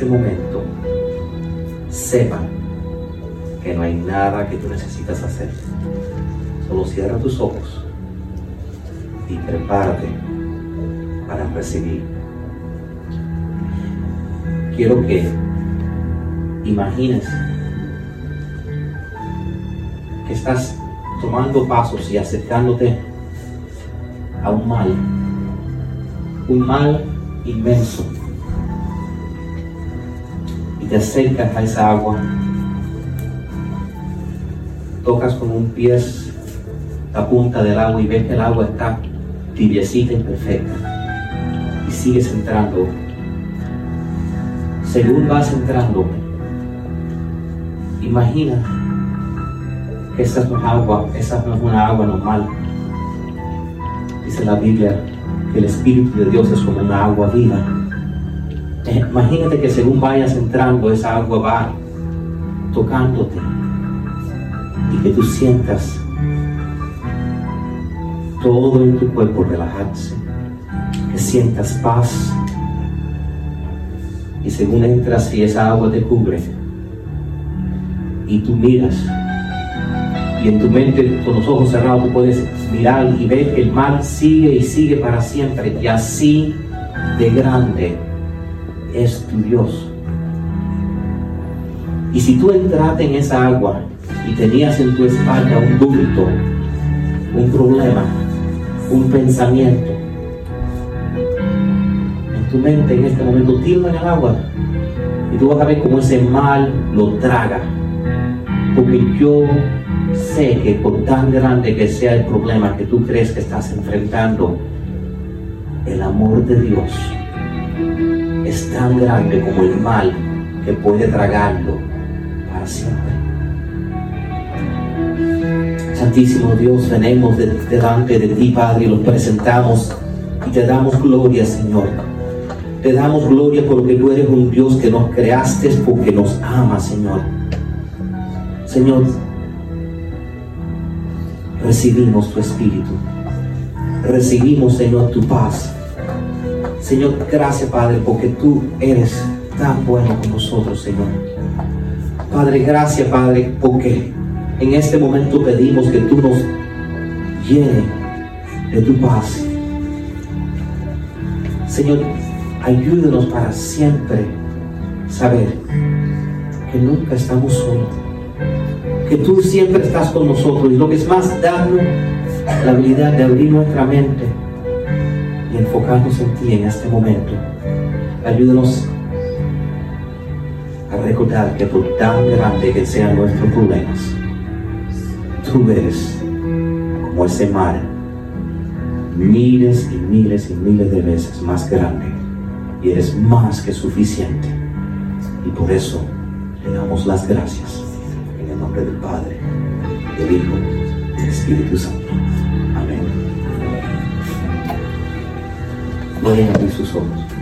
este momento sepan que no hay nada que tú necesitas hacer. Solo cierra tus ojos y prepárate para recibir. Quiero que imagines que estás tomando pasos y acercándote a un mal, un mal inmenso. Te acercas a esa agua, tocas con un pie la punta del agua y ves que el agua está tibiecita y perfecta. Y sigues entrando. Según vas entrando, imagina que esa no es agua, esa no es una agua normal. Dice la Biblia que el Espíritu de Dios es como una agua viva. Eh, imagínate que según vayas entrando, esa agua va tocándote y que tú sientas todo en tu cuerpo relajarse, que sientas paz. Y según entras y esa agua te cubre, y tú miras, y en tu mente con los ojos cerrados tú puedes mirar y ver que el mar sigue y sigue para siempre, y así de grande es tu Dios. Y si tú entraste en esa agua y tenías en tu espalda un bulto, un problema, un pensamiento. En tu mente en este momento tira en el agua y tú vas a ver cómo ese mal lo traga. Porque yo sé que por tan grande que sea el problema que tú crees que estás enfrentando, el amor de Dios tan grande como el mal que puede tragarlo para siempre. Santísimo Dios, venimos delante de ti, Padre, y los presentamos y te damos gloria, Señor. Te damos gloria porque tú eres un Dios que nos creaste porque nos ama, Señor. Señor, recibimos tu Espíritu. Recibimos, Señor, tu paz. Señor, gracias, Padre, porque tú eres tan bueno con nosotros, Señor. Padre, gracias, Padre, porque en este momento pedimos que tú nos llenes de tu paz. Señor, ayúdenos para siempre saber que nunca estamos solos, que tú siempre estás con nosotros y lo que es más, darnos la habilidad de abrir nuestra mente y enfocarnos en ti en este momento. Ayúdenos a recordar que por tan grande que sean nuestros problemas, tú eres como ese mar, miles y miles y miles de veces más grande y eres más que suficiente. Y por eso le damos las gracias en el nombre del Padre, del Hijo y del Espíritu Santo. Pueden abrir sus ojos.